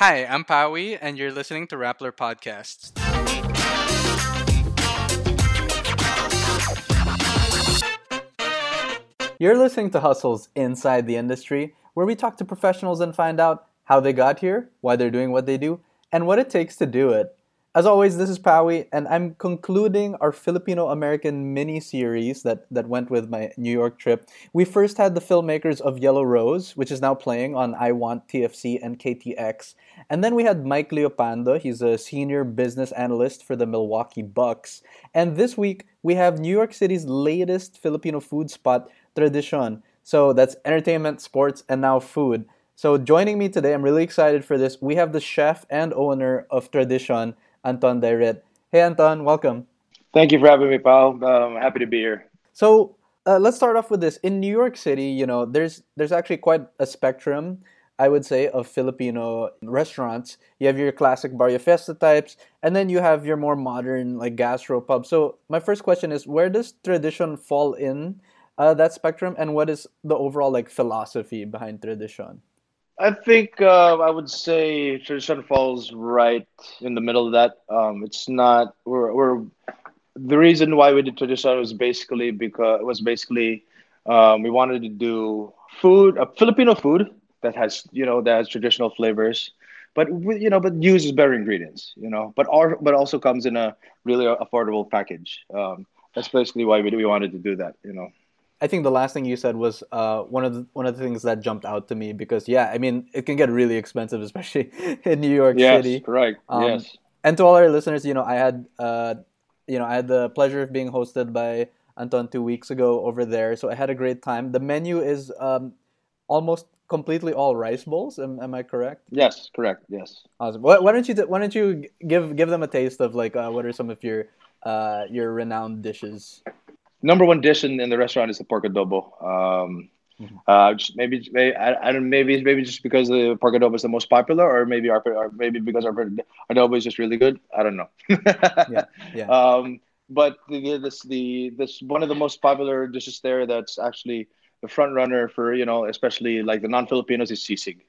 Hi, I'm Pawi, and you're listening to Rappler Podcasts. You're listening to Hustles Inside the Industry, where we talk to professionals and find out how they got here, why they're doing what they do, and what it takes to do it. As always, this is Pawi, and I'm concluding our Filipino American mini series that, that went with my New York trip. We first had the filmmakers of Yellow Rose, which is now playing on I Want TFC and KTX. And then we had Mike Leopando, he's a senior business analyst for the Milwaukee Bucks. And this week, we have New York City's latest Filipino food spot, Tradicion. So that's entertainment, sports, and now food. So joining me today, I'm really excited for this. We have the chef and owner of Tradicion, Anton Dairet. Hey, Anton, welcome. Thank you for having me, pal. Um, happy to be here. So uh, let's start off with this. In New York City, you know, there's there's actually quite a spectrum, I would say, of Filipino restaurants. You have your classic Barrio Fiesta types, and then you have your more modern like gastro pub. So my first question is, where does tradition fall in uh, that spectrum, and what is the overall like philosophy behind Tradicion? I think uh, I would say Tradicion falls right in the middle of that. Um, it's not we're, we're the reason why we did Tradicion was basically because was basically um, we wanted to do food, a Filipino food that has you know that has traditional flavors, but you know but uses better ingredients, you know, but our, but also comes in a really affordable package. Um, that's basically why we we wanted to do that, you know. I think the last thing you said was uh, one of the one of the things that jumped out to me because yeah, I mean it can get really expensive, especially in New York yes, City. Correct. Um, yes. And to all our listeners, you know, I had uh, you know I had the pleasure of being hosted by Anton two weeks ago over there, so I had a great time. The menu is um, almost completely all rice bowls. Am, am I correct? Yes, correct. Yes. Awesome. Why, why don't you why don't you give give them a taste of like uh, what are some of your uh, your renowned dishes? Number one dish in, in the restaurant is the pork adobo. Um, mm-hmm. uh, maybe, maybe I, I, don't maybe maybe just because the pork adobo is the most popular, or maybe our or maybe because our adobo is just really good. I don't know. yeah, yeah. Um, but the, this the this one of the most popular dishes there that's actually the front runner for you know especially like the non Filipinos is sisig.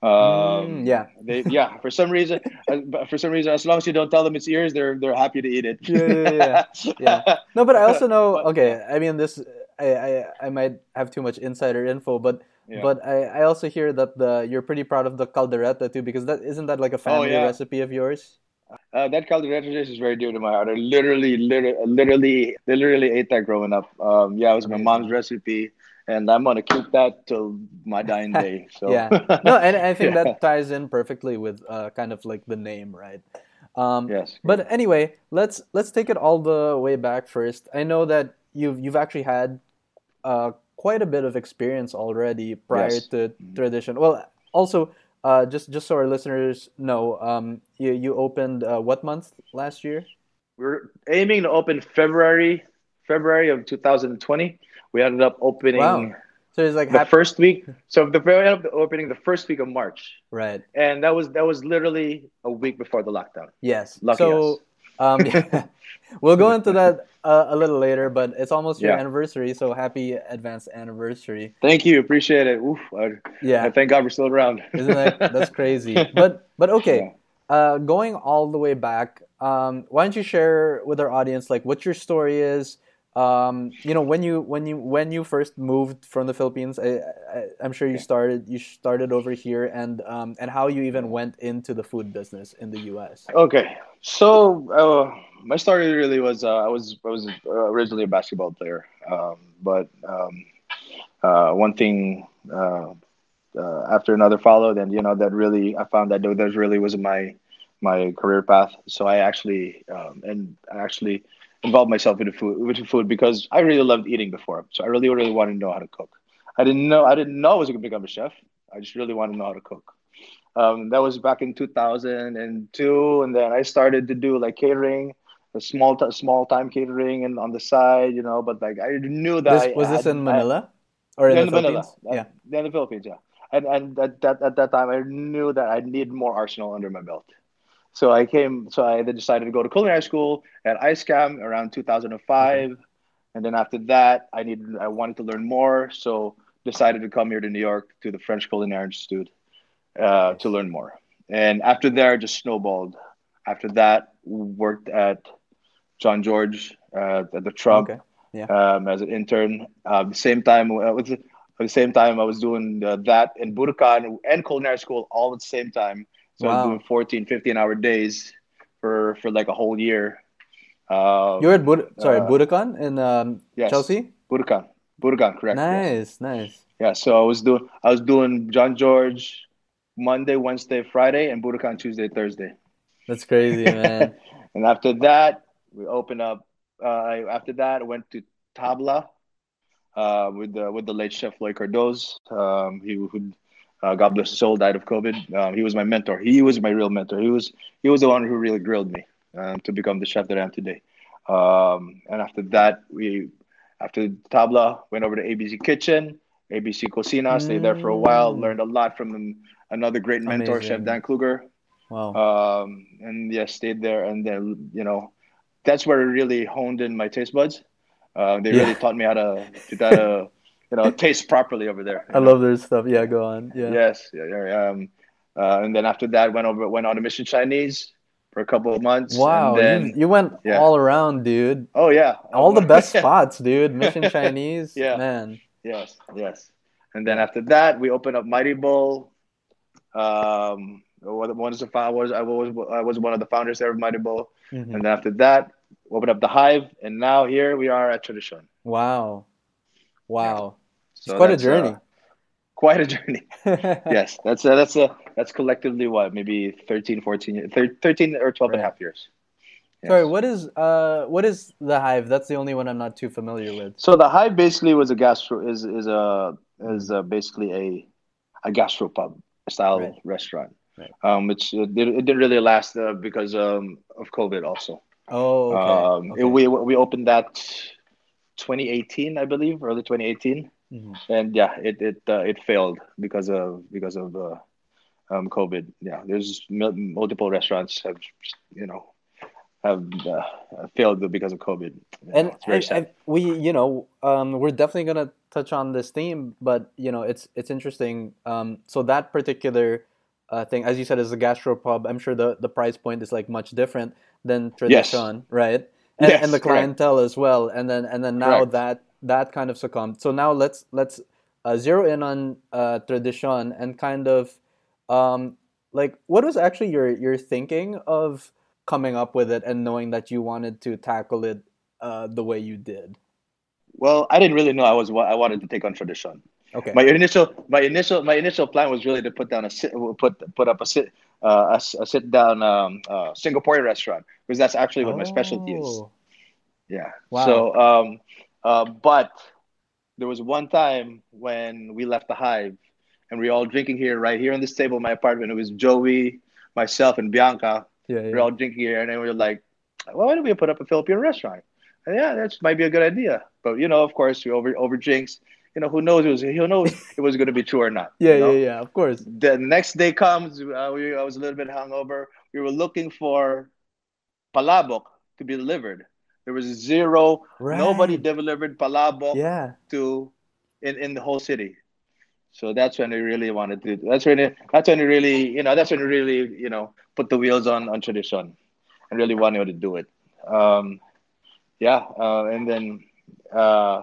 Um, mm, yeah, they, yeah. For some reason, uh, for some reason, as long as you don't tell them it's ears, they're they're happy to eat it. yeah, yeah, yeah, yeah. No, but I also know. Okay, I mean, this I I, I might have too much insider info, but yeah. but I, I also hear that the you're pretty proud of the caldereta too, because that isn't that like a oh, family oh, yeah. recipe of yours. Uh, that caldereta dish is very dear to my heart. I literally, literally, literally, literally ate that growing up. Um, yeah, it was my mom's recipe and I'm gonna keep that till my dying day. So yeah, no, and I think yeah. that ties in perfectly with uh, kind of like the name, right? Um, yes. But anyway, let's let's take it all the way back first. I know that you've you've actually had uh, quite a bit of experience already prior yes. to mm-hmm. Well, also. Uh, just just so our listeners know, um, you you opened uh, what month last year? We're aiming to open February February of 2020 we ended up opening. Wow. So it's like the happy- first week. So the we ended up opening the first week of March. Right. And that was that was literally a week before the lockdown. Yes. Lucky so, us. Um, yeah. we'll go into that uh, a little later, but it's almost your yeah. anniversary, so happy advanced anniversary. Thank you, appreciate it. Oof, I, yeah, I thank God we're still around. Isn't that that's crazy? But but okay, yeah. uh, going all the way back, um, why don't you share with our audience like what your story is? Um, you know when you when you when you first moved from the Philippines, I, am sure you started you started over here, and um, and how you even went into the food business in the U.S. Okay, so uh, my story really was uh, I was I was originally a basketball player, um, but um, uh, one thing uh, uh, after another followed, and you know that really I found that that really was my my career path. So I actually um, and I actually involve myself with food with the food because I really loved eating before. So I really really wanted to know how to cook. I didn't know I didn't know I was going to become a chef. I just really wanted to know how to cook. Um, that was back in 2002, and then I started to do like catering, a small t- small time catering, and on the side, you know. But like I knew that this, I was this in Manila I, or in, in the Manila? Yeah, in the Philippines. Yeah, and and at that at that time I knew that I need more arsenal under my belt. So I came, so I then decided to go to culinary school at ISCAHM around 2005. Mm-hmm. And then after that, I needed, I wanted to learn more. So decided to come here to New York to the French Culinary Institute uh, to learn more. and after there, it just snowballed. After that, worked at Jean-Georges uh, at the Trump Okay. Yeah. um, as an intern. Uh, the same time, uh, the, at the same time, I was doing uh, that in Buddakan and culinary school all at the same time. So I Wow. was doing 14, 15 hour days for for like a whole year. Uh, You're at Bud- sorry, uh, Buddakan in um, yes, Chelsea. Buddakan, Buddakan, correct? yes. Nice, nice. Yeah, so I was doing I was doing Jean-Georges Monday, Wednesday, Friday, and Buddakan Tuesday, Thursday. That's crazy, man. and after that, we opened up. Uh, after that, I went to Tabla uh, with the with the late chef Floyd Cardoz. Um, he who, uh, God bless his soul, died of COVID. Um, he was my mentor. He was my real mentor. He was he was the one who really grilled me um, to become the chef that I am today. Um, and after that, we after Tabla went over to ABC Kitchen, ABC Cocina. Stayed there for a while. Mm. Learned a lot from another great mentor, Chef Dan Kluger Wow. um, and yeah, stayed there. And then you know, that's where I really honed in my taste buds. Uh, they Yeah. really taught me how to to, how to you know taste properly over there. I know? love their stuff. Yeah, go on. Yeah. Yes, yeah, yeah. Um, uh, and then after that, went over went on to Mission Chinese for a couple of months. Wow, And then, you, you went yeah. all around, dude. oh yeah, All the best spots, dude. Mission Chinese, Yeah. man. Yes, yes. And then after that, we opened up Mighty Bowl. Um, one of the I was I was I was one of the founders there of Mighty Bowl. Mhm. And then after that, opened up the Hive, and now here we are at Tradition. Wow, wow. So it's quite a journey. uh, quite a journey. yes, that's a, that's a that's collectively what maybe 13, 14, 13 or 12 and a half years. Yes. Sorry, what is uh what is the hive? That's the only one I'm not too familiar with. So the Hive basically was a gastro is is a is a, basically a a gastropub style Right. restaurant. Right. Um, which it, did- it didn't really last uh, because um, of COVID also. Oh, okay. Um, okay. it- we we opened that 2018, I believe, early 2018, Mhm. and yeah, it it uh, it failed because of because of uh, um, COVID. Yeah, there's mul- multiple restaurants have you know have uh, failed because of COVID. And know, it's very and- and we you know um, we're definitely gonna touch on this theme but you know it's it's interesting um, so that particular uh, thing as you said is a gastropub i'm sure the, the price point is like much different than Yes. tradition right and, Yes, and the correct. clientele as well and then and then now Correct. that that kind of succumbed so now let's let's uh, zero in on uh, tradition and kind of um, like what was actually your your thinking of coming up with it and knowing that you wanted to tackle it uh, the way you did Well, I didn't really know I was what I wanted to take on tradition. okay My initial, my initial, my initial plan was really to put down a put put up a sit, uh, a, a sit down um, uh, Singaporean restaurant because that's actually what my specialty is. Oh, Yeah. Wow. So, um, uh, but there was one time when we left the Hive and we were all drinking here, right here on this table in my apartment. It was Joey, myself, and Bianca. Yeah, We were yeah. all drinking here, and then we were like, well, "Why don't we put up a Filipino restaurant?" And yeah, that might be a good idea. But you know, of course, we over over drinks. You know, who knows? It was who knows it was going to be true or not. Yeah, you know? yeah, yeah. Of course. The next day comes. Uh, we, I was a little bit hungover. We were looking for palabok to be delivered. There was zero. Nobody delivered palabok Yeah. to in, in the whole city. So that's when we really wanted to. That's when it, that's when we really you know that's when we really you know put the wheels on on tradition, and really wanted to do it. Um, yeah, uh, and then uh,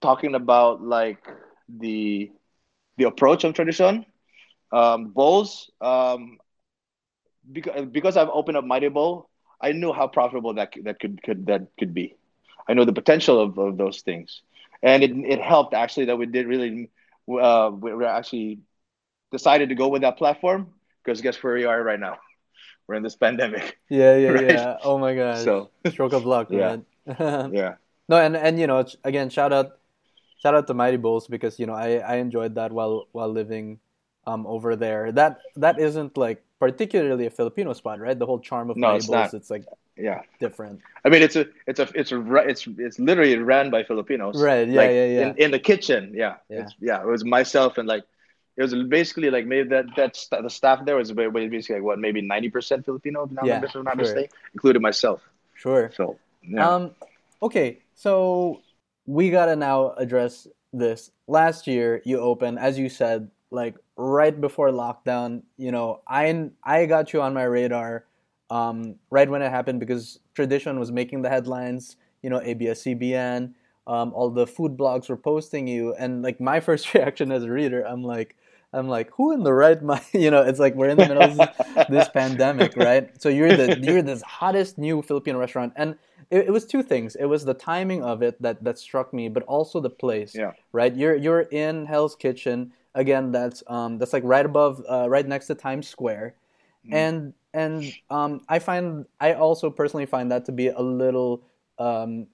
talking about like the the approach of tradition, um, bowls. Um, because because I've opened up Mighty Bowl, I knew how profitable that could- that could could that could be. I know the potential of, of those things, and it it helped actually that we did really uh, we we actually decided to go with that platform because guess where we are right now? We're in this pandemic. Yeah, yeah, Right. yeah. Oh my god. So Stroke of luck, Yeah. man. yeah, no, and and you know, again, shout out, shout out to Mighty Bowls because you know I I enjoyed that while while living, um, over there. That that isn't like particularly a Filipino spot, right? The whole charm of No, Mighty it's Bulls, not. it's like yeah. different. I mean, it's a it's a it's a it's it's literally ran by Filipinos. Right, yeah, Like, yeah, yeah. In, in the kitchen, yeah, Yeah. It's, yeah. It was myself and like it was basically like maybe that that st- the staff there was basically like what maybe ninety percent Filipino, if not, Yeah, if I'm not sure. mistaken, including myself. Sure. So yeah. Um, okay, so we gotta now address this. Last year, you opened, as you said, like right before lockdown. You know, I I got you on my radar um, right when it happened because Tradition was making the headlines. You know, ABS-CBN, um, all the food blogs were posting you, and like my first reaction as a reader, I'm like. I'm like, who in the right mind? You know, it's like we're in the middle of this, this pandemic, right? So you're the you're this hottest new Filipino restaurant, and it, it, was two things. It was the timing of it that that struck me, but also the place. Yeah. Right. You're you're in Hell's Kitchen again. That's um that's like right above, uh, right next to Times Square, mm. and and um I find I also personally find that to be a little um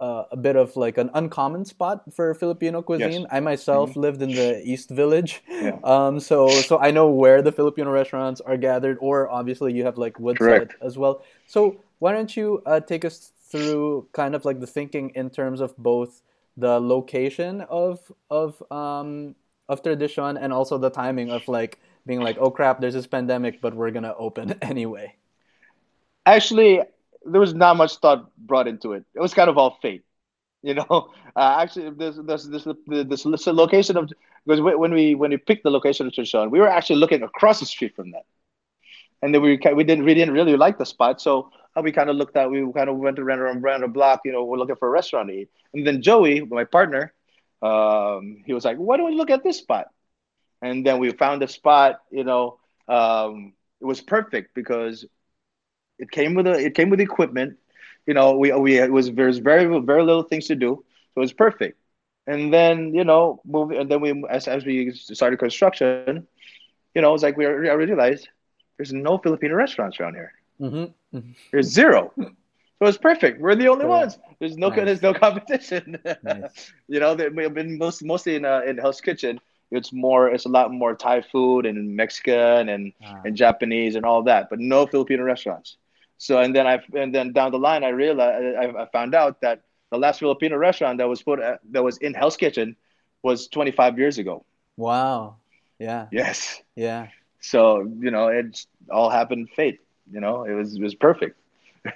uh, a bit of like an uncommon spot for Filipino cuisine. Yes. I myself mm-hmm. lived in the East Village, yeah. um, so so I know where the Filipino restaurants are gathered. Or obviously you have like Woodside Correct. as well. So why don't you uh, take us through kind of like the thinking in terms of both the location of of um, of tradition and also the timing of like being like, oh crap, there's this pandemic, but we're gonna open anyway. Actually, there was not much thought brought into it. It was kind of all fate, you know. Uh, actually, this this this this, this location of because when we when we picked the location of tradition, we were actually looking across the street from that, and then we we didn't we didn't really like the spot, so we kind of looked at, we kind of went around around a block, you know, we're looking for a restaurant to eat. And then Joey, my partner, um, he was like, why don't we look at this spot? And then we found a spot, you know, um, it was perfect because it came with a, it came with equipment. You know, we, we, it was, there's very, very little things to do. So it was perfect. And then, you know, move, and then we, as, as we started construction, you know, it was like, we, I realized there's no Filipino restaurants around here. Mm-hmm. There's zero. So it's perfect. We're the only cool. ones. There's no nice. there's no competition. Nice. you know, we've been most, mostly in uh, in Hell's Kitchen. It's more it's a lot more Thai food and Mexican and ah. and Japanese and all that, but no Filipino restaurants. So and then I and then down the line I realized I, I found out that the last Filipino restaurant that was put uh, that was in Hell's Kitchen was 25 years ago. Wow. Yeah. Yes. Yeah. So you know, it's all happened fate you know, it was it was perfect.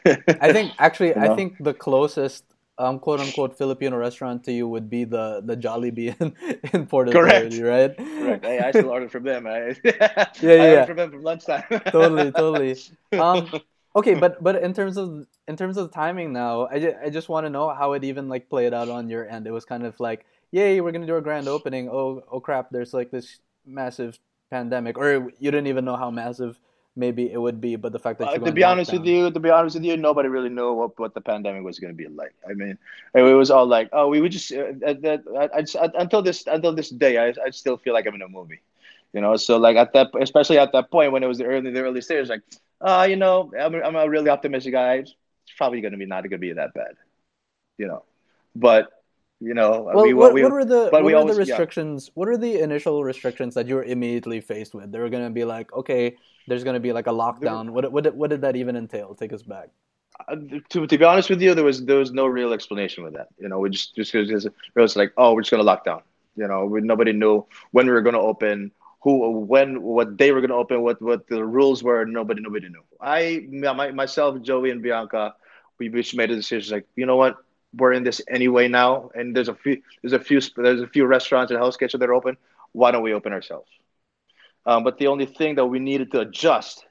I think actually, you know? I think the closest um, quote unquote Filipino restaurant to you would be the the Jollibee in, in Port Authority, right? Correct. I still order from them. I, yeah, yeah, yeah. from them from lunchtime. totally, totally. Um, okay, but but in terms of in terms of timing now, I, just, I just want to know how it even like played out on your end. It was kind of like, yay, we're gonna do a grand opening. Oh oh crap, there's like this massive pandemic, or you didn't even know how massive maybe it would be. But the fact that uh, to be honest with you, to be honest with you, nobody really knew what, what the pandemic was going to be like. I mean, it was all like, oh, we would just uh, that I, I, until this until this day, I I still feel like I'm in a movie. You know, so like at that, especially at that point when it was the early, the early stage, like, uh, you know, I'm, I'm a really optimistic guy. It's probably going to be not going to be that bad, you know, but you know well, we, what, we, what were the what were always, the restrictions yeah. what are the initial restrictions that you were immediately faced with? They were going to be like okay there's going to be like a lockdown. What, what, what did that even entail? Take us back. Uh, to, to be honest with you there was there was no real explanation with that. You know we just just because it was like oh we're just going to lock down. You know we, nobody knew when we were going to open who when what they were going to open what what the rules were nobody nobody knew. I my, myself joey and bianca we just made a decision like you know what we're in this anyway now, and there's a few there's a few there's a few restaurants and Hell's Kitchen that are open. Why don't we open ourselves? Um, but the only thing that we needed to adjust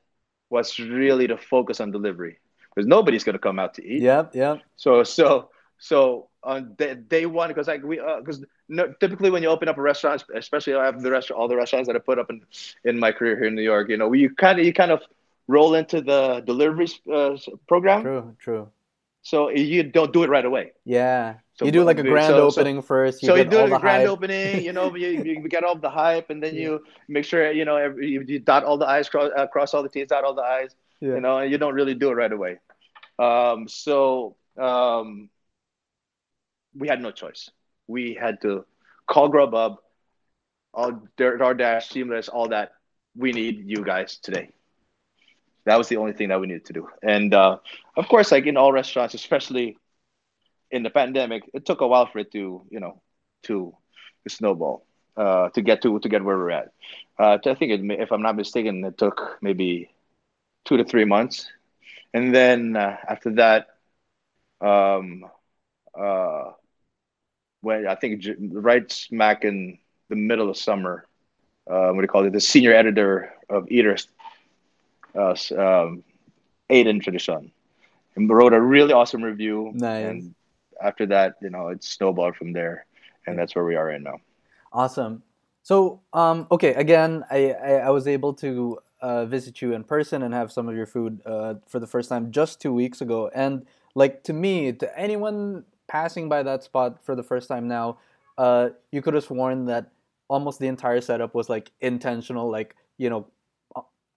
was really to focus on delivery because nobody's going to come out to eat. Yeah, yeah. So so so on day, day one, because like we because uh, no, typically when you open up a restaurant, especially I have the restaurant all the restaurants that I put up in in my career here in New York, you know, you kind of you kind of roll into the delivery uh, program. True, true. So you don't do it right away. Yeah. So you do like a grand so, opening so, first. You so you do a grand hype. opening, you know, you, you get all the hype, and then yeah. you make sure you know every, you, you, dot all the i's, cross, uh, cross all the t's, dot all the i's. Yeah. You know, and you don't really do it right away. Um, so um, we had no choice. We had to call Grubhub, all DoorDash, Seamless, all that. We need you guys today. That was the only thing that we needed to do. And uh, of course, like in all restaurants, especially in the pandemic, it took a while for it to, you know, to, to snowball, uh, to get to to get where we're at. Uh, I think, it, if I'm not mistaken, it took maybe two to three months, and then uh, after that, um, uh, when I think right smack in the middle of summer, uh, what do you call it? The senior editor of Eaters, uh, um, Aiden Tradition, and wrote a really awesome review. Nice. And after that, you know, it snowballed from there, and that's where we are right now. Awesome. So, um, okay, again, I, I, I was able to uh, visit you in person and have some of your food uh, for the first time just two weeks ago. And, like, to me, to anyone passing by that spot for the first time now, uh, you could have sworn that almost the entire setup was, like, intentional. Like, you know,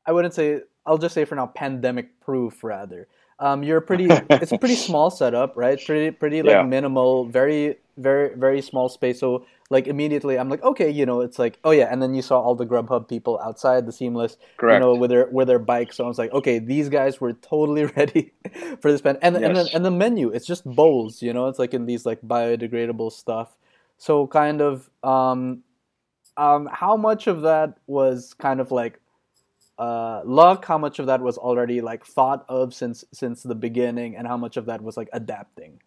I wouldn't say, I'll just say for now, pandemic proof, rather. Um, you're pretty. it's a pretty small setup, right? Pretty, pretty like Yeah. minimal, very, very, very small space. So like immediately, I'm like, okay, you know, it's like, oh yeah. And then you saw all the Grubhub people outside the Seamless, Correct. you know, with their with their bikes. So I was like, okay, these guys were totally ready for this pen. And and then and the menu, it's just bowls, you know, it's like in these like biodegradable stuff. So kind of, um, um, how much of that was kind of like uh, luck how much of that was already like thought of since since the beginning and how much of that was like adapting.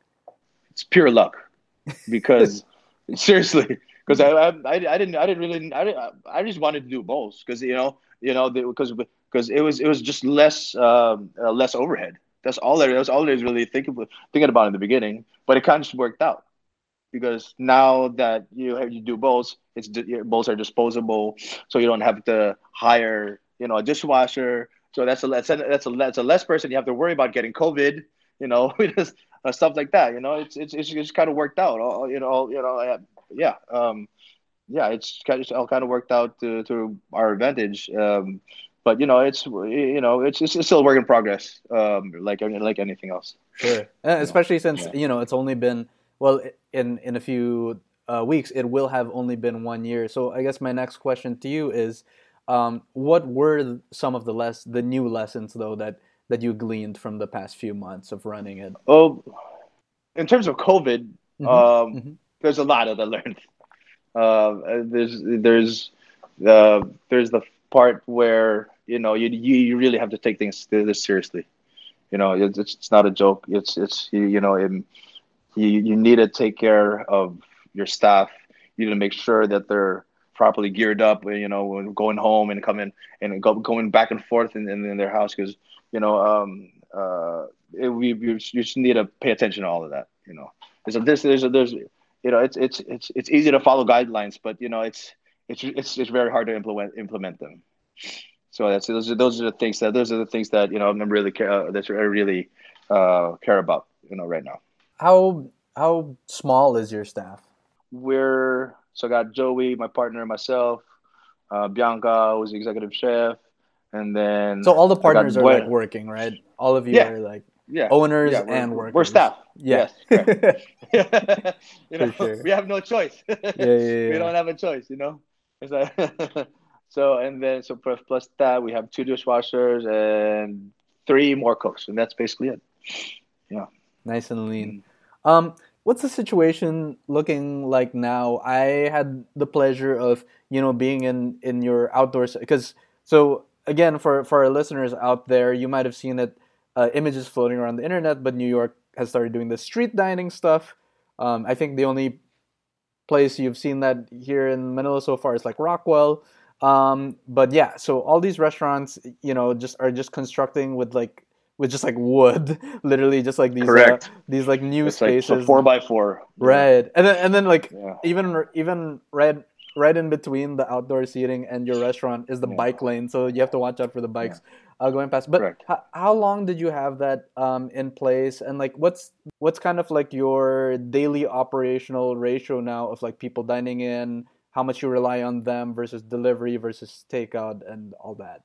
It's pure luck. Because seriously because I, I I didn't I didn't really I didn't, I just wanted to do both. Because you know you know because because it was it was just less um, uh, less overhead. That's all there that's all there's really thinking thinking about in the beginning. But it kind of just worked out. Because now that you have you do both it's both are disposable. So you don't have to hire you know a dishwasher. So that's a that's a that's a, that's a less person. You have to worry about getting covid you know just uh, stuff like that you know it's it's it's just kind of worked out. All, you know all, you know uh, yeah um yeah it's kind of all kind of worked out to, to our advantage. Um but you know it's you know it's it's still a work in progress um like like anything else. Sure. Especially since Yeah. you know it's only been well in in a few uh, weeks it will have only been one year. So i guess my next question to you is um, what were some of the less the new lessons though that that you gleaned from the past few months of running it oh in terms of covid Mhm, um mhm. there's a lot of the learned. Uh, there's there's uh, there's the part where you know you you really have to take things this seriously. You know, it's it's not a joke. It's it's you, you know, you you need to take care of your staff. You need to make sure that they're properly geared up. You know, going home and coming and go, going back and forth in, in, in their house because you know um uh it, we you just need to pay attention to all of that. You know, there's a this there's a there's you know it's it's it's it's easy to follow guidelines, but you know it's it's it's it's very hard to implement implement them. So that's those are those are the things that those are the things that you know I'm really care uh, that I really uh, care about you know right now. how how small is your staff We're so I got Joey, my partner, myself, uh, Bianca, who's the executive chef, and then so all the partners are like working right all of you Yeah. are like yeah owners yeah, and we're staff. yeah Yes, you know, sure. we have no choice. yeah, yeah. we don't have a choice, you know. It's like so, and then so plus, plus that we have two dishwashers and three more cooks, and that's basically it. Yeah. Nice and lean. Mm. Um, what's the situation looking like now? I had the pleasure of you know being in in your outdoors because so again for for our listeners out there, you might have seen it uh, images floating around the internet, but New York has started doing the street dining stuff. Um, I think the only place you've seen that here in Manila so far is like Rockwell. Um, but yeah, so all these restaurants, you know, just are just constructing with like with just like wood, literally just like these uh, these like new It's like spaces, so four by four. right? And then and then like Yeah. even even right right in between the outdoor seating and your restaurant is the Yeah. bike lane, so you have to watch out for the bikes uh, going past. But h- how long did you have that um, in place, and like what's what's kind of like your daily operational ratio now of like people dining in? How much you rely on them versus delivery versus takeout and all that.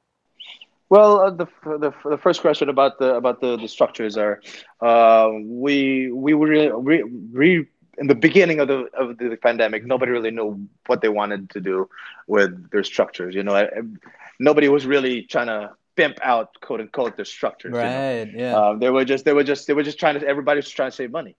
Well, uh, the, the the first question about the about the, the structures are, uh, we we were re, re, in the beginning of the of the pandemic, nobody really knew what they wanted to do with their structures. You know, I, I- nobody was really trying to pimp out quote unquote their structures. you know? Right. Yeah. Um, they were just they were just they were just trying to everybody was trying to save money.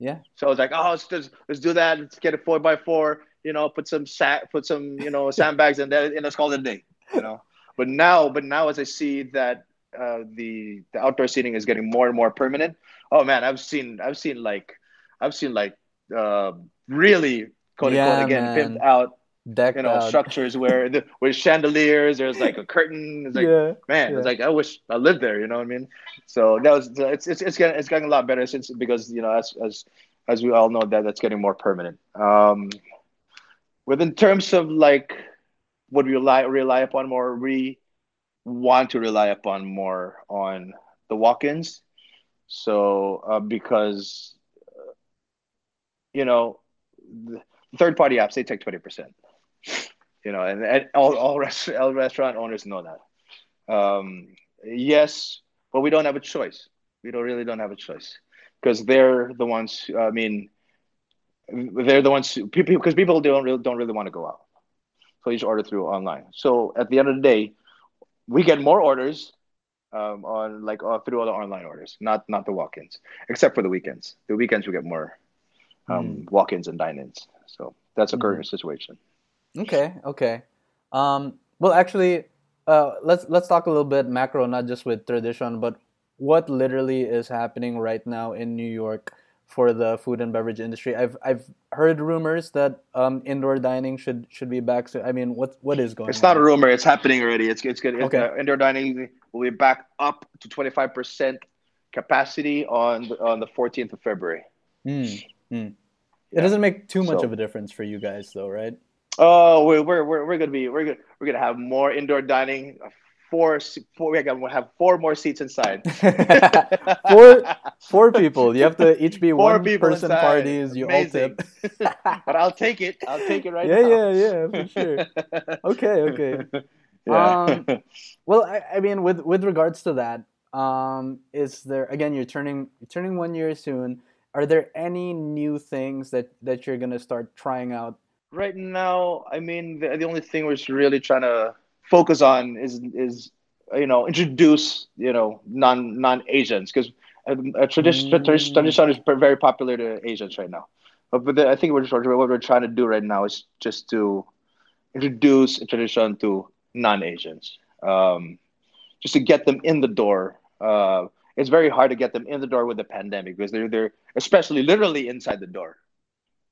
Yeah. So I was like, oh, let's just, let's do that. Let's get a four by four. You know, put some sat, put some you know sandbags in there, and let's call it a day. You know. But now, but now, as I see that uh, the the outdoor seating is getting more and more permanent. Oh man, I've seen I've seen like I've seen like uh, really quote Yeah, unquote again pimped out decked you know out. structures where the, with chandeliers. There's like a curtain. It's like yeah, man, yeah. it's like I wish I lived there. You know what I mean? So that was it's it's it's getting it's getting a lot better since because you know as as as we all know that that's getting more permanent. Um, within terms of like would rely rely upon more, we want to rely upon more on the walk-ins. So uh, because uh, you know the third party apps they take twenty percent. You know, and, and all all, rest, all restaurant owners know that. Um, yes, but we don't have a choice. We don't really don't have a choice because they're the ones. I mean, they're the ones people because people don't really don't really want to go out, so you just order through online. So at the end of the day, we get more orders um, on like uh, through all the online orders, not not the walk-ins, except for the weekends. The weekends we get more um, walk-ins and dine-ins. So that's a current situation. Okay, okay. Um, well, actually, uh, let's let's talk a little bit macro, not just with tradition, but what literally is happening right now in New York for the food and beverage industry. I've I've heard rumors that um, indoor dining should should be back. So I mean, what what is going? On? It's on? not a rumor; it's happening already. It's it's good. It's, Okay. uh, indoor dining will be back up to twenty five percent capacity on the, on the fourteenth of February. Mm, mm. It doesn't make too much So- of a difference for you guys, though, right? Oh, we're we're we're, we're gonna be we're gonna we're gonna have more indoor dining. Four four we're gonna have four more seats inside. Four- Four people. You have to each be Four one person inside. parties. You all tip. but I'll take it. I'll take it right yeah, now. yeah, yeah, yeah, for sure. Okay, okay. yeah. Um, Well, I, I mean, with with regards to that, um, is there again? You're turning you're turning one year soon. Are there any new things that that you're gonna start trying out? right now, I mean, the, the only thing we're really trying to focus on is is you know introduce you know non non Asians because a tradition Mm. tradition is very popular to Asians right now. But, but the, I think we're what we're trying to do right now is just to introduce a tradition to non Asians, um, just to get them in the door. Uh, it's very hard to get them in the door with the pandemic because they're they're especially literally inside the door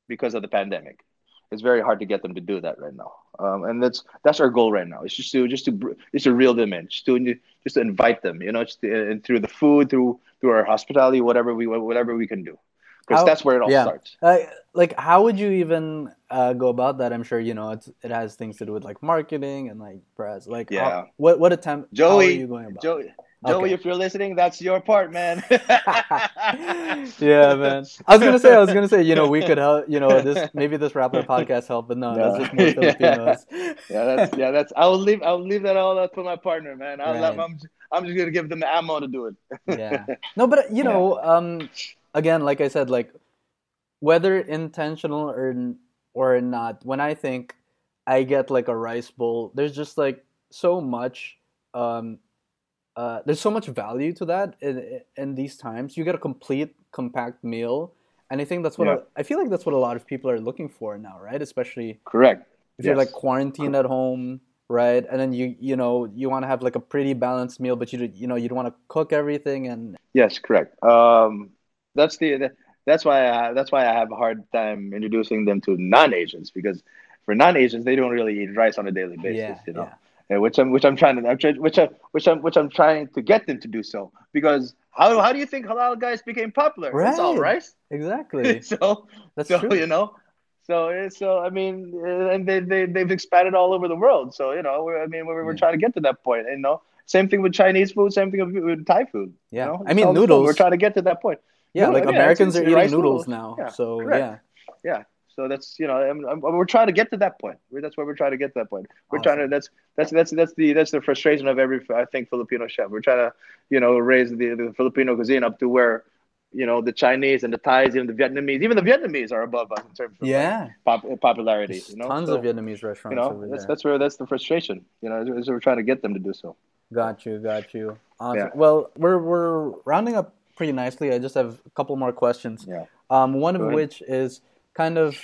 because of the pandemic. It's very hard to get them to do that right now, um, and that's that's our goal right now. It's just to just to just to reel them in, just to just to invite them, you know, just to, and through the food, through through our hospitality, whatever we whatever we can do, because that's where it all yeah. starts. Uh, like, how would you even uh, go about that? I'm sure you know it's, it has things to do with like marketing and like press. Like, how- Yeah. what what attempt? how are Joey, you going about? Joey, Joey, Okay. if you're listening, that's your part, man. yeah, man. I was gonna say, I was gonna say, you know, we could help. You know, this maybe this Rappler podcast help, but no, that's just more Filipinos. yeah, that's yeah, that's. I'll leave. I'll leave that all up to my partner, man. I'll let, Right. I'm, I'm just gonna give them the ammo to do it. yeah. No, but you know, um, again, like I said, like whether intentional or or not, when I think I get like a rice bowl, there's just like so much. Um, uh, there's so much value to that in, in these times. You get a complete, compact meal, and I think that's what Yeah. I, I feel like that's what a lot of people are looking for now, right? Especially Correct. if you're like quarantined at home right and then you you know you want to have like a pretty balanced meal but you do- you know you don't want to cook everything and Yes, correct. Um, that's the that's why I that's why I have a hard time introducing them to non-Asians because for non-Asians they don't really eat rice on a daily basis, yeah you know. yeah which I'm which I'm trying to I'm trying, which I which I'm which I'm trying to get them to do so because how how do you think halal guys became popular? It's all Right. rice. exactly so that's so true you know so so i mean eh, and they, they they've expanded all over the world so you know we're, i mean we're, we're Yeah. trying to get to that point you know same thing with chinese food same thing with, with thai food you yeah know? i mean food. noodles we're trying to get to that point yeah like yeah, americans it's- are eating noodles, noodles. now Yeah, so correct. yeah yeah so that's you know I'm, I'm, we're trying to get to that point We're- that's where we're trying to get to that point we're trying to that's that's that's that's the that's the frustration of every i think filipino chef we're trying to you know raise the, the filipino cuisine up to where you know the chinese and the thais even the vietnamese even the vietnamese are above us in terms of like, yeah pop, popularity. There's You know, tons So, of vietnamese restaurants you know over that's there that's where that's the frustration. You know, is, we're trying to get them to do so. got you got you awesome. Yeah. well we're we're rounding up pretty nicely i just have a couple more questions Yeah. Um, one of ahead. which is kind of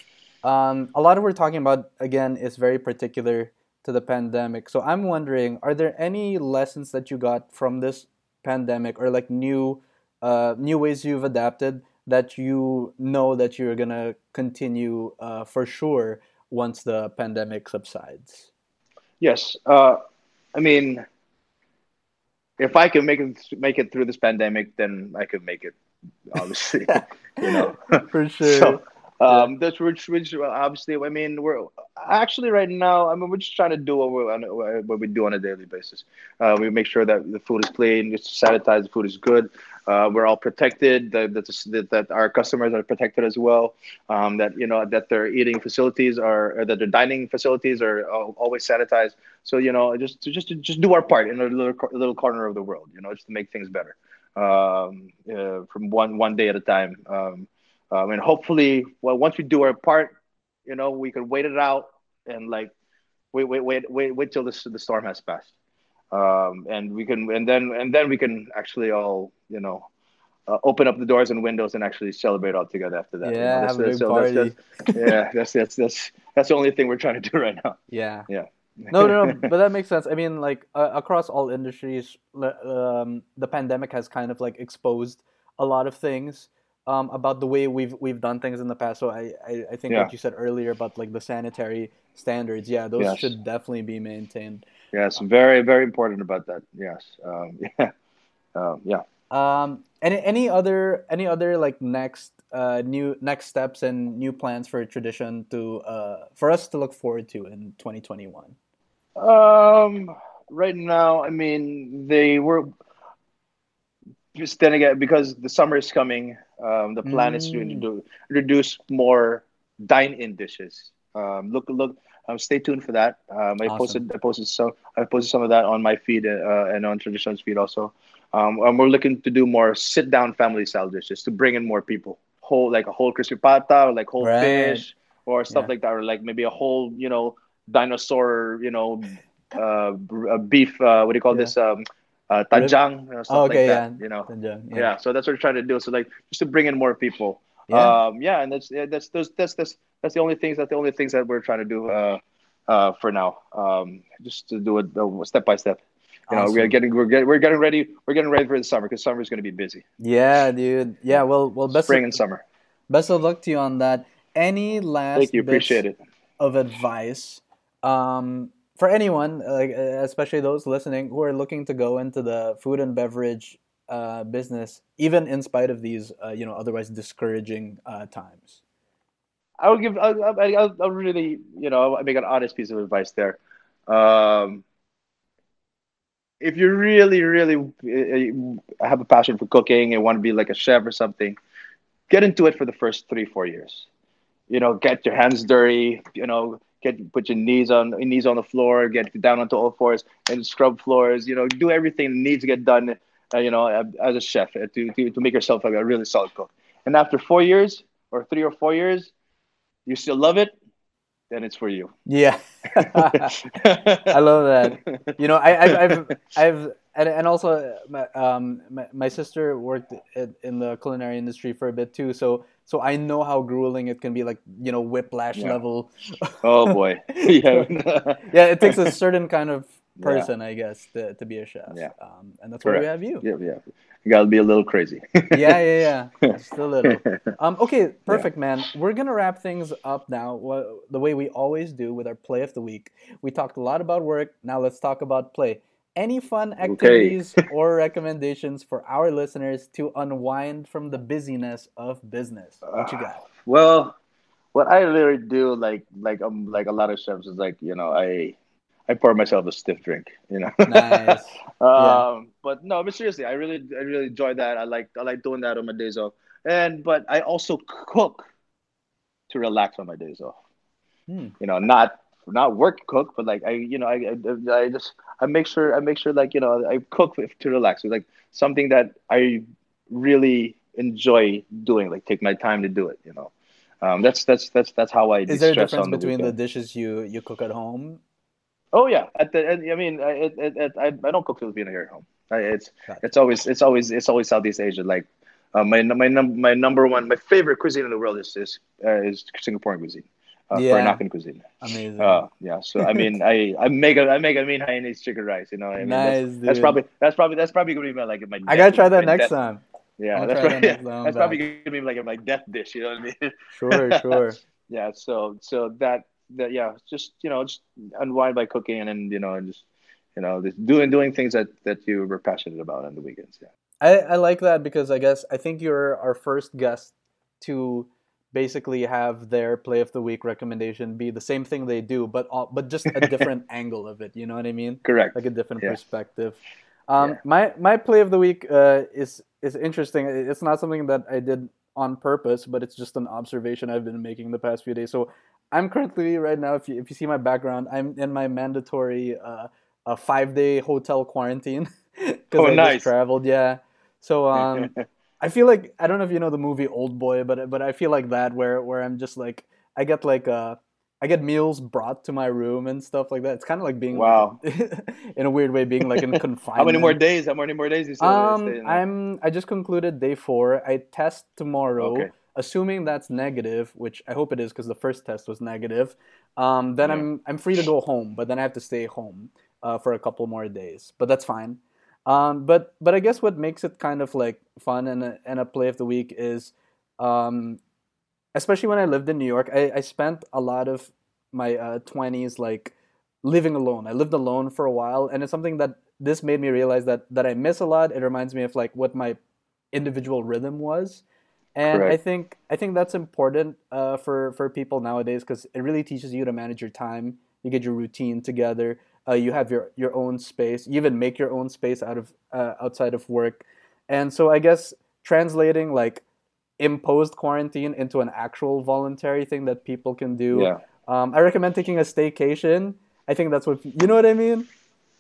um, a lot of what we're talking about again is very particular to the pandemic. So I'm wondering, are there any lessons that you got from this pandemic, or like new uh, new ways you've adapted that you know that you're gonna continue uh, for sure once the pandemic subsides? Yes. Uh, I mean, if I can make it make it through this pandemic, then I could make it. Obviously, you know, for sure. So, um, that's which, which obviously, I mean, we're actually right now. I mean, we're just trying to do what we what we do on a daily basis. Uh, we make sure that the food is clean, it's sanitized, the food is good. Uh, we're all protected. That, that that our customers are protected as well. Um, that you know that their eating facilities are, that their dining facilities are always sanitized. So you know, just to, just just do our part in a little little corner of the world. You know, just to make things better um, uh, from one one day at a time. Um, um, and hopefully, well, once we do our part, you know, we can wait it out and like wait, wait, wait, wait, wait till the the storm has passed, um, and we can, and then and then we can actually all, you know, uh, open up the doors and windows and actually celebrate all together after that. Yeah, you know, big so party. That's, that's, yeah, that's that's that's that's the only thing we're trying to do right now. Yeah. Yeah. no, no, no, but that makes sense. I mean, like uh, across all industries, um, the pandemic has kind of like exposed a lot of things um, about the way we've we've done things in the past. So I I, I think yeah. what you said earlier about like the sanitary standards, yeah, those yes. should definitely be maintained. Yes, very very important about that. Yes, um, yeah, um, yeah. Um, any any other any other like next uh new next steps and new plans for tradition to uh for us to look forward to in 2021? Um, right now, I mean, they were just then again because the summer is coming. Um, the plan mm. is to mm. introduce, introduce more dine-in dishes. Um, look, look, um, stay tuned for that. Um, I awesome. posted, I posted some, I posted some of that on my feed uh, and on Tradition's feed also. Um, and we're looking to do more sit-down family-style dishes to bring in more people. Whole like a whole crispy pata, or like whole right. fish, or stuff yeah. like that, or like maybe a whole, you know, dinosaur, you know, uh, beef. Uh, what do you call yeah. this? Uh, Tanjang, you know, stuff oh, okay, like that. Yeah. You know, Tanjang, yeah. yeah. So that's what we're trying to do. So like just to bring in more people. Yeah. Um, yeah, and that's yeah, that's those that's that's that's the only things that the only things that we're trying to do uh, uh, for now. Um, just to do it uh, step by step. You awesome. know, we're getting we're getting we're getting ready we're getting ready for the summer because summer is going to be busy. Yeah, dude. Yeah, well, well, best spring of, and summer. Best of luck to you on that. Any last Thank you, appreciate it. of advice um, for anyone, like especially those listening who are looking to go into the food and beverage uh, business, even in spite of these, uh, you know, otherwise discouraging uh, times? I would give, I'll, really, you know, I'll make an honest piece of advice there. Um, if you really, really uh, have a passion for cooking and want to be like a chef or something, get into it for the first three, four years. You know, get your hands dirty. You know, get put your knees on your knees on the floor, get down onto all fours and scrub floors. You know, do everything that needs to get done. Uh, you know, as a chef uh, to, to to make yourself a really solid cook. And after four years or three or four years, you still love it, then it's for you. Yeah, I love that. You know, I, have I've, I've, and, and also, my, um, my, my sister worked in the culinary industry for a bit too. So so I know how grueling it can be, like you know, whiplash yeah. level. oh boy, yeah, yeah. It takes a certain kind of person, yeah. I guess, to, to be a chef. Yeah, um, and that's Correct. why we have you. Yeah, yeah. You gotta be a little crazy. yeah, yeah, yeah. Just a little. Um, okay, perfect, yeah. man. We're gonna wrap things up now. The way we always do with our play of the week. We talked a lot about work. Now let's talk about play any fun activities okay. or recommendations for our listeners to unwind from the busyness of business? What you got? Uh, well, what I literally do, like like um like a lot of chefs, is like you know I I pour myself a stiff drink, you know. Nice. um, yeah. But no, but seriously, I really I really enjoy that. I like I like doing that on my days off, and but I also cook to relax on my days off. Hmm. You know, not not work cook, but like I, you know, I, I, I just I make sure I make sure like you know I cook to relax. It's like something that I really enjoy doing. Like take my time to do it. You know, um, that's that's that's that's how I. Is there a difference the between weekend. the dishes you you cook at home? Oh yeah, at the I mean, I, I, I, I don't cook Filipino here at home. It's it's always it's always it's always Southeast Asia. Like uh, my my num- my number one my favorite cuisine in the world is is uh, is Singaporean cuisine uh, yeah. Peranakan cuisine. Amazing. Uh, yeah. So I mean, I I make a I make a mean Hainanese chicken rice. You know, I mean, nice. That's, that's, probably that's probably that's probably gonna be my like my. I gotta try that next time. Yeah, that's, probably, that yeah, that's probably gonna be like my death dish. You know what I mean? Sure, sure. yeah. So so that that yeah, just you know, just unwind by cooking and you know, and just you know, just doing doing things that that you were passionate about on the weekends. Yeah. I, I like that because I guess I think you're our first guest to basically have their play of the week recommendation be the same thing they do, but all, but just a different angle of it. You know what I mean? Correct. Like a different Yeah. perspective. Um, Yeah. My my play of the week uh, is is interesting. It's not something that I did on purpose, but it's just an observation I've been making the past few days. So I'm currently right now. If you if you see my background, I'm in my mandatory uh, a five day hotel quarantine because Oh, I nice. just traveled. Yeah. So um, I feel like I don't know if you know the movie Old Boy, but but I feel like that where where I'm just like I get like uh I get meals brought to my room and stuff like that. It's kind of like being Wow. like, in a weird way being like in confinement. How many more days? How many more days you still Um? I'm I just concluded day four. I test tomorrow, Okay. assuming that's negative, which I hope it is because the first test was negative. Um, then. I'm I'm free to go home, but then I have to stay home uh, for a couple more days. But that's fine. Um, but but I guess what makes it kind of like fun and a, and a play of the week is, um, especially when I lived in New York, I, I spent a lot of my uh, twenties like living alone. I lived alone for a while, and it's something that this made me realize that that I miss a lot. It reminds me of like what my individual rhythm was, and I think I think that's important uh, for for people nowadays because it really teaches you to manage your time. You get your routine together. Uh, you have your your own space. You even make your own space out of uh, outside of work, and so I guess translating like imposed quarantine into an actual voluntary thing that people can do. Yeah. Um, I recommend taking a staycation. I think that's what you know what I mean.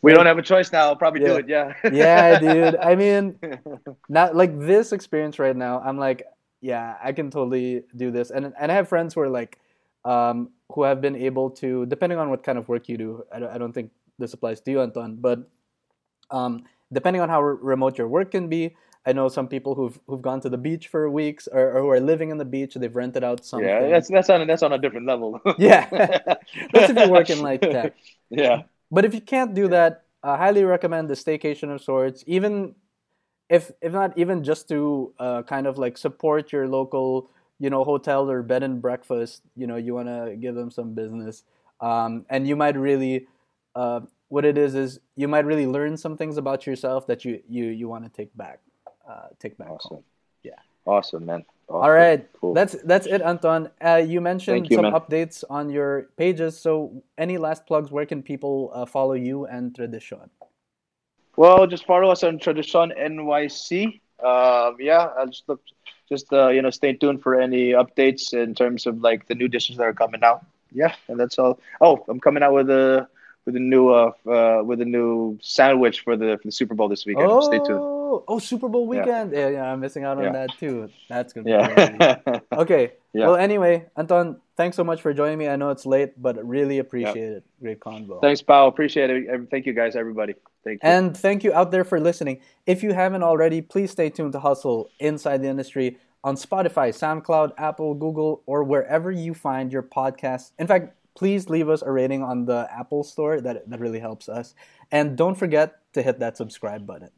We don't have a choice now. I'll probably Yeah. do it. Yeah. Yeah, dude. I mean, not like this experience right now. I'm like, yeah, I can totally do this, and and I have friends who are like, um, who have been able to, depending on what kind of work you do. I don't, I don't think this applies to you, Anton, but um, depending on how re- remote your work can be. I know some people who've who've gone to the beach for weeks, or, or who are living on the beach. They've rented out something. yeah, that's that's on that's on a different level. Yeah. That's if you work in like tech. Yeah. But if you can't do that, I highly recommend the staycation of sorts. Even if if not even just to uh, kind of like support your local, you know, hotel or bed and breakfast. You know, you want to give them some business, um, and you might really. Uh, what it is is you might really learn some things about yourself that you you you want to take back, uh, take back home. Awesome. Yeah. Awesome, man. Awesome. All right, Cool. that's that's it, Anton. Uh, you mentioned you, some man. updates on your pages. So, any last plugs? Where can people uh, follow you and Tradition? Well, just follow us on Tradition NYC. Um, yeah, I'll just look, just uh, you know, stay tuned for any updates in terms of like the new dishes that are coming out. Yeah, and that's all. Oh, I'm coming out with a with a new uh, uh with a new sandwich for the for the Super Bowl this weekend. Oh, Stay tuned. oh, Super Bowl weekend. Yeah, yeah, I'm missing out on Yeah. that too. That's gonna be. Yeah. Okay. Yeah. Well, anyway, Anton, thanks so much for joining me. I know it's late, but really appreciate it. Great convo. Thanks, Paul. Appreciate it. Thank you, guys. Everybody. Thank you. And thank you out there for listening. If you haven't already, please stay tuned to Hustle Inside the Industry on Spotify, SoundCloud, Apple, Google, or wherever you find your podcasts. In fact, please leave us a rating on the Apple Store. That, that really helps us. And don't forget to hit that subscribe button.